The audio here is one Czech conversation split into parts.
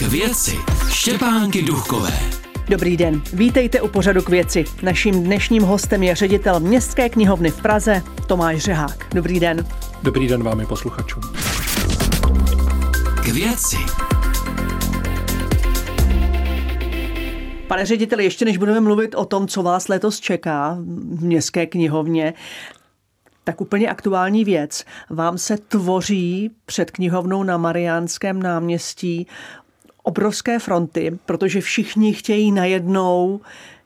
K věci Štěpánky Duchové. Dobrý den, vítejte u pořadu k věci. Naším dnešním hostem je ředitel Městské knihovny v Praze Tomáš Řehák. Dobrý den. Dobrý den vám i posluchačům. K věci. Pane řediteli, ještě než budeme mluvit o tom, co vás letos čeká v Městské knihovně, tak úplně aktuální věc. Vám se tvoří před knihovnou na Mariánském náměstí obrovské fronty, protože všichni chtějí najednou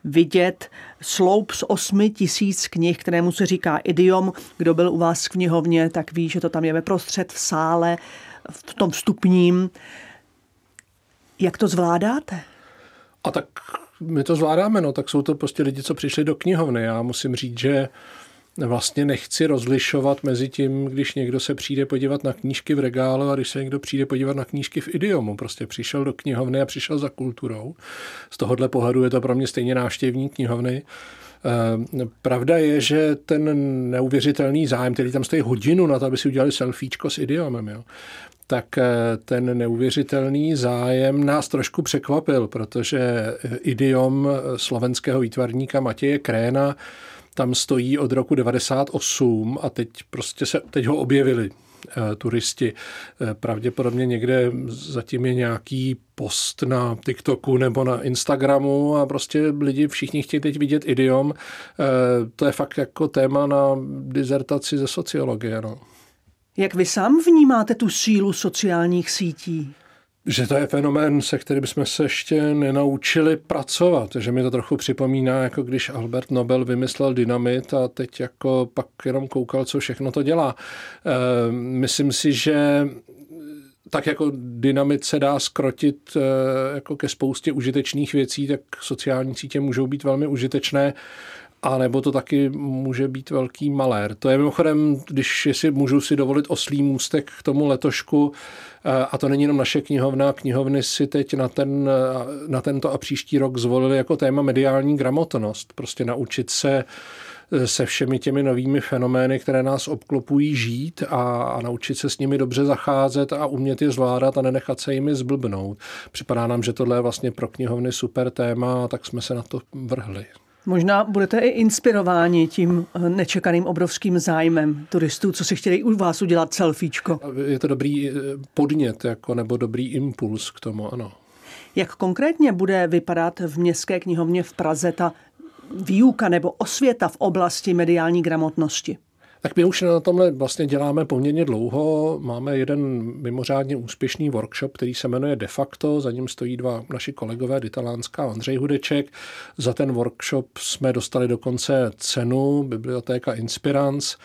vidět sloup z osmi tisíc knih, kterému se říká idiom. Kdo byl u vás v knihovně, tak ví, že to tam je ve prostřed v sále, v tom vstupním. Jak to zvládáte? A tak my to zvládáme, no, tak jsou to prostě lidi, co přišli do knihovny. Já musím říct, že vlastně nechci rozlišovat mezi tím, když někdo se přijde podívat na knížky v regálu a když se někdo přijde podívat na knížky v idiomu. Prostě přišel do knihovny a přišel za kulturou. Z tohohle pohledu je to pro mě stejně návštěvník knihovny. Eh, pravda je, že ten neuvěřitelný zájem, který tam stojí hodinu na to, aby si udělali selfiečko s idiomem, jo, tak eh, ten neuvěřitelný zájem nás trošku překvapil, protože idiom slovenského výtvarníka Matěje Kréna tam stojí od roku 98 a teď prostě se, teď ho objevili eh, turisti. Eh, pravděpodobně někde zatím je nějaký post na TikToku nebo na Instagramu a prostě lidi všichni chtějí teď vidět idiom. Eh, to je fakt jako téma na dizertaci ze sociologie. No. Jak vy sám vnímáte tu sílu sociálních sítí? Že to je fenomén, se kterým jsme se ještě nenaučili pracovat. Že mi to trochu připomíná, jako když Albert Nobel vymyslel dynamit a teď jako pak jenom koukal, co všechno to dělá. E, myslím si, že tak jako dynamit se dá skrotit e, jako ke spoustě užitečných věcí, tak sociální sítě můžou být velmi užitečné a nebo to taky může být velký malér. To je mimochodem, když si můžu si dovolit oslý můstek k tomu letošku, eh, a to není jenom naše knihovna, knihovny si teď na, ten, eh, na tento a příští rok zvolili jako téma mediální gramotnost. Prostě naučit se eh, se všemi těmi novými fenomény, které nás obklopují, žít a, a naučit se s nimi dobře zacházet a umět je zvládat a nenechat se jimi zblbnout. Připadá nám, že tohle je vlastně pro knihovny super téma, tak jsme se na to vrhli. Možná budete i inspirováni tím nečekaným obrovským zájmem turistů, co si chtěli u vás udělat selfiečko. Je to dobrý eh, podnět jako, nebo dobrý impuls k tomu, ano. Jak konkrétně bude vypadat v Městské knihovně v Praze ta výuka nebo osvěta v oblasti mediální gramotnosti? Tak my už na tomhle vlastně děláme poměrně dlouho. Máme jeden mimořádně úspěšný workshop, který se jmenuje De facto. Za ním stojí dva naši kolegové, Dita Lánská a Andřej Hudeček. Za ten workshop jsme dostali dokonce cenu Bibliotéka Inspirance.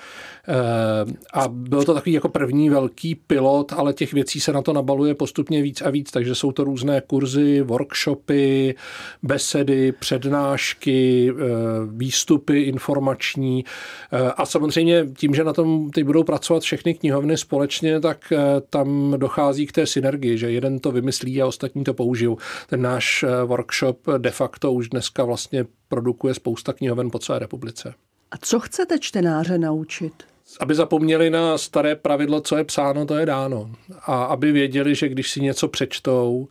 Eh, a byl to takový jako první velký pilot, ale těch věcí se na to nabaluje postupně víc a víc, takže jsou to různé kurzy, workshopy, besedy, přednášky, eh, výstupy informační eh, a samozřejmě tím, že na tom teď budou pracovat všechny knihovny společně, tak tam dochází k té synergii, že jeden to vymyslí a ostatní to použijou. Ten náš workshop de facto už dneska vlastně produkuje spousta knihoven po celé republice. A co chcete čtenáře naučit? aby zapomněli na staré pravidlo, co je psáno, to je dáno. A aby věděli, že když si něco přečtou,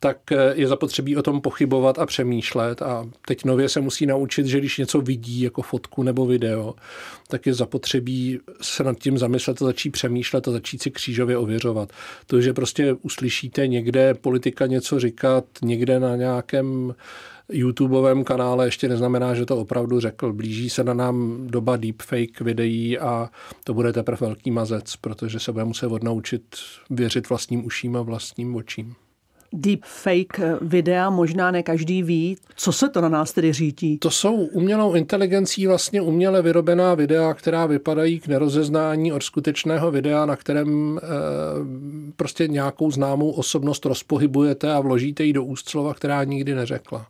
tak eh, je zapotřebí o tom pochybovat a přemýšlet. A teď nově se musí naučit, že když něco vidí jako fotku nebo video, tak je zapotřebí se nad tím zamyslet a začít přemýšlet a začít si křížově ověřovat. To, že prostě uslyšíte někde politika něco říkat, někde na nějakém YouTubeovém kanále ještě neznamená, že to opravdu řekl. Blíží se na nám doba deepfake videí a to bude teprve velký mazec, protože se bude muset odnaučit věřit vlastním uším a vlastním očím deepfake videa, možná ne každý ví. Co se to na nás tedy řítí? To jsou umělou inteligencí vlastně uměle vyrobená videa, která vypadají k nerozeznání od skutečného videa, na kterém e, prostě nějakou známou osobnost rozpohybujete a vložíte ji do úst slova, která nikdy neřekla.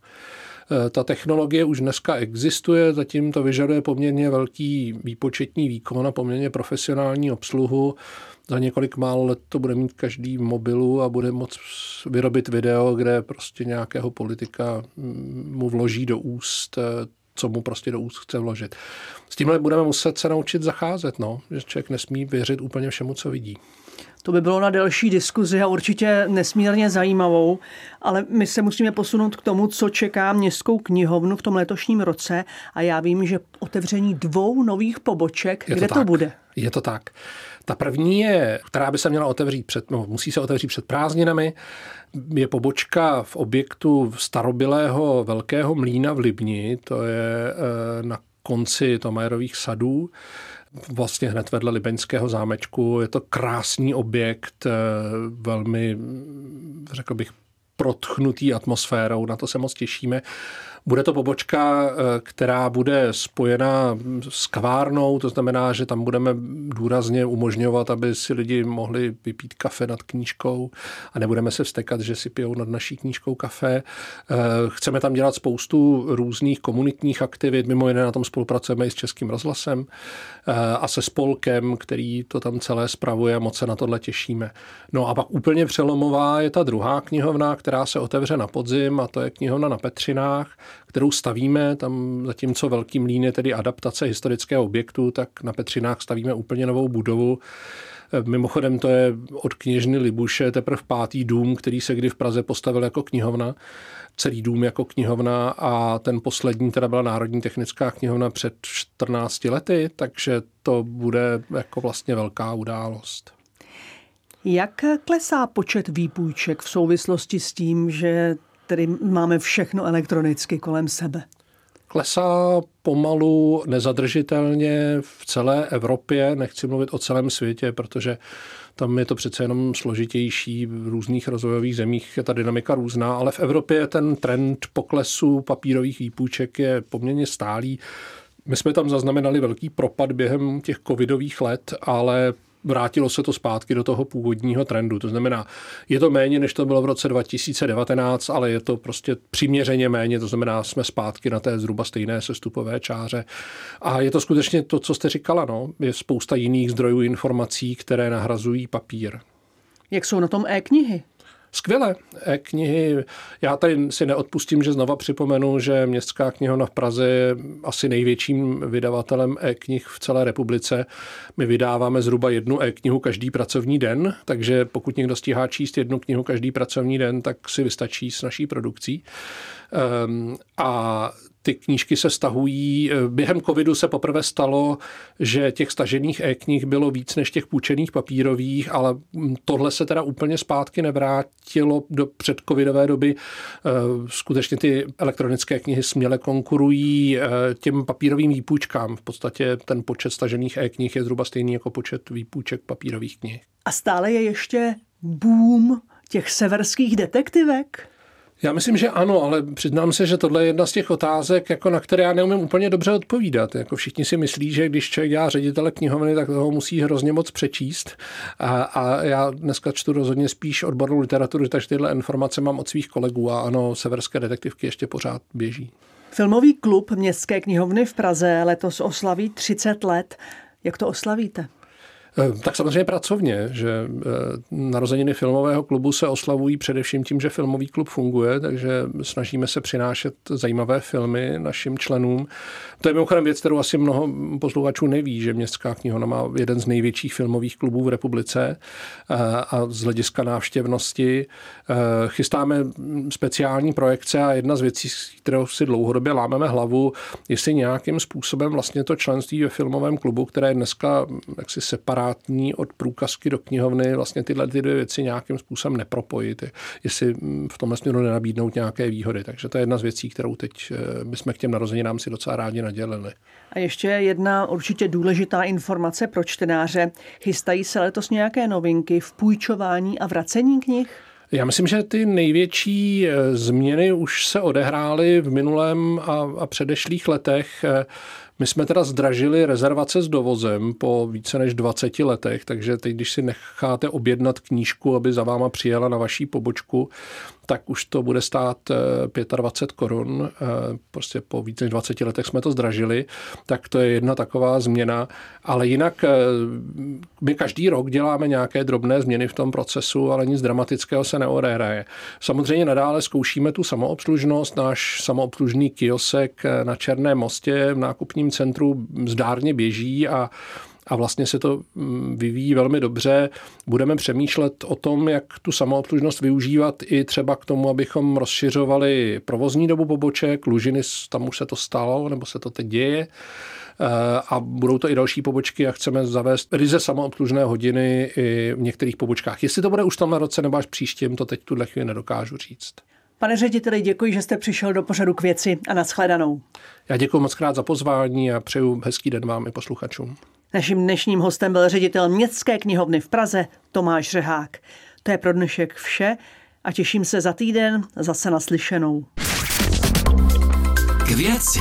Eh, ta technologie už dneska existuje, zatím to vyžaduje poměrně velký výpočetní výkon a poměrně profesionální obsluhu za několik málo let to bude mít každý v mobilu a bude moct vyrobit video, kde prostě nějakého politika mu vloží do úst eh, co mu prostě do úst chce vložit. S tímhle budeme muset se naučit zacházet, no, že člověk nesmí věřit úplně všemu, co vidí. To by bylo na delší diskuzi a určitě nesmírně zajímavou, ale my se musíme posunout k tomu, co čeká městskou knihovnu v tom letošním roce a já vím, že otevření dvou nových poboček, Je kde to, to tak. bude? Je to tak. Ta první je, která by se měla otevřít před, no, musí se otevřít před prázdninami, je pobočka v objektu starobilého velkého mlína v Libni, to je eh, na konci Tomajerových sadů, vlastně hned vedle Libeňského zámečku. Je to krásný objekt, eh, velmi, řekl bych, protchnutý atmosférou, na to se moc těšíme. Bude to pobočka, eh, která bude spojena s kavárnou, to znamená, že tam budeme důrazně umožňovat, aby si lidi mohli vypít kafe nad knížkou a nebudeme se vstekat, že si pijou nad naší knížkou kafe. Eh, Chceme tam dělat spoustu různých komunitních aktivit, mimo jiné na tom spolupracujeme i s Českým rozhlasem eh, a se spolkem, který to tam celé spravuje a moc se na tohle těšíme. No a pak úplně přelomová je ta druhá knihovna, která se otevře na podzim a to je knihovna na Petřinách, kterou stavíme, tam zatímco Velký mlín je tedy adaptace historického objektu, tak na Petřinách stavíme úplně novou budovu. Mimochodem to je od kněžny Libuše teprve pátý dům, který se kdy v Praze postavil jako knihovna celý dům jako knihovna a ten poslední teda byla Národní technická knihovna před 14 lety, takže to bude jako vlastně velká událost. Jak klesá počet výpůjček v souvislosti s tím, že tedy máme všechno elektronicky kolem sebe? Klesá pomalu, nezadržitelně v celé Evropě, nechci mluvit o celém světě, protože tam je to přece jenom složitější, v různých rozvojových zemích je ta dynamika různá, ale v Evropě ten trend poklesu papírových výpůjček je poměrně stálý. My jsme tam zaznamenali velký propad během těch covidových let, ale vrátilo se to zpátky do toho původního trendu. To znamená, je to méně, než to bylo v roce 2019, ale je to prostě přiměřeně méně, to znamená, jsme zpátky na té zhruba stejné sestupové čáře. A je to skutečně to, co jste říkala, no. je spousta jiných zdrojů informací, které nahrazují papír. Jak jsou na tom e-knihy? Skvěle. E-knihy. Já tady si neodpustím, že znova připomenu, že Městská knihovna v Praze je asi největším vydavatelem e-knih v celé republice. My vydáváme zhruba jednu e-knihu každý pracovní den, takže pokud někdo stíhá číst jednu knihu každý pracovní den, tak si vystačí s naší produkcí. Um, a ty knížky se stahují. Během covidu se poprvé stalo, že těch stažených e-knih bylo víc než těch půjčených papírových, ale tohle se teda úplně zpátky nevrátilo do předcovidové doby. Skutečně ty elektronické knihy směle konkurují těm papírovým výpůjčkám. V podstatě ten počet stažených e-knih je zhruba stejný jako počet výpůjček papírových knih. A stále je ještě boom těch severských detektivek? Já myslím, že ano, ale přiznám se, že tohle je jedna z těch otázek, jako na které já neumím úplně dobře odpovídat. Jako všichni si myslí, že když člověk dělá ředitele knihovny, tak toho musí hrozně moc přečíst. A, a já dneska čtu rozhodně spíš odbornou literaturu, takže tyhle informace mám od svých kolegů a ano, severské detektivky ještě pořád běží. Filmový klub Městské knihovny v Praze letos oslaví 30 let. Jak to oslavíte? Tak samozřejmě pracovně, že narozeniny filmového klubu se oslavují především tím, že filmový klub funguje, takže snažíme se přinášet zajímavé filmy našim členům. To je mimochodem věc, kterou asi mnoho posluchačů neví, že Městská knihovna má jeden z největších filmových klubů v republice a z hlediska návštěvnosti chystáme speciální projekce a jedna z věcí, kterou si dlouhodobě lámeme hlavu, jestli nějakým způsobem vlastně to členství ve filmovém klubu, které je dneska jaksi separátní od průkazky do knihovny, vlastně tyhle ty dvě věci nějakým způsobem nepropojit, jestli v tomhle směru nenabídnout nějaké výhody. Takže to je jedna z věcí, kterou teď bychom k těm narozeninám si docela rádi nadělili. A ještě jedna určitě důležitá informace pro čtenáře. Chystají se letos nějaké novinky v půjčování a vracení knih? Já myslím, že ty největší změny už se odehrály v minulém a, a předešlých letech. My jsme teda zdražili rezervace s dovozem po více než 20 letech, takže teď, když si necháte objednat knížku, aby za váma přijela na vaší pobočku, tak už to bude stát 25 korun. Prostě po více než 20 letech jsme to zdražili, tak to je jedna taková změna. Ale jinak my každý rok děláme nějaké drobné změny v tom procesu, ale nic dramatického se neodehraje. Samozřejmě nadále zkoušíme tu samoobslužnost. Náš samoobslužný kiosek na Černém mostě v nákupním centru zdárně běží a a vlastně se to mm, vyvíjí velmi dobře. Budeme přemýšlet o tom, jak tu samoobslužnost využívat i třeba k tomu, abychom rozšiřovali provozní dobu poboček. Lužiny, tam už se to stalo, nebo se to teď děje eh, a budou to i další pobočky a chceme zavést ryze samoobslužné hodiny i v některých pobočkách. Jestli to bude už v tomhle roce nebo až příštím, to teď tuhle chvíli nedokážu říct. Pane řediteli, děkuji, že jste přišel do pořadu k věci a nashledanou. Já děkuji moc krát za pozvání a přeju hezký den vám i posluchačům. Naším dnešním hostem byl ředitel Městské knihovny v Praze Tomáš Řehák. To je pro dnešek vše a těším se za týden zase naslyšenou. K věci.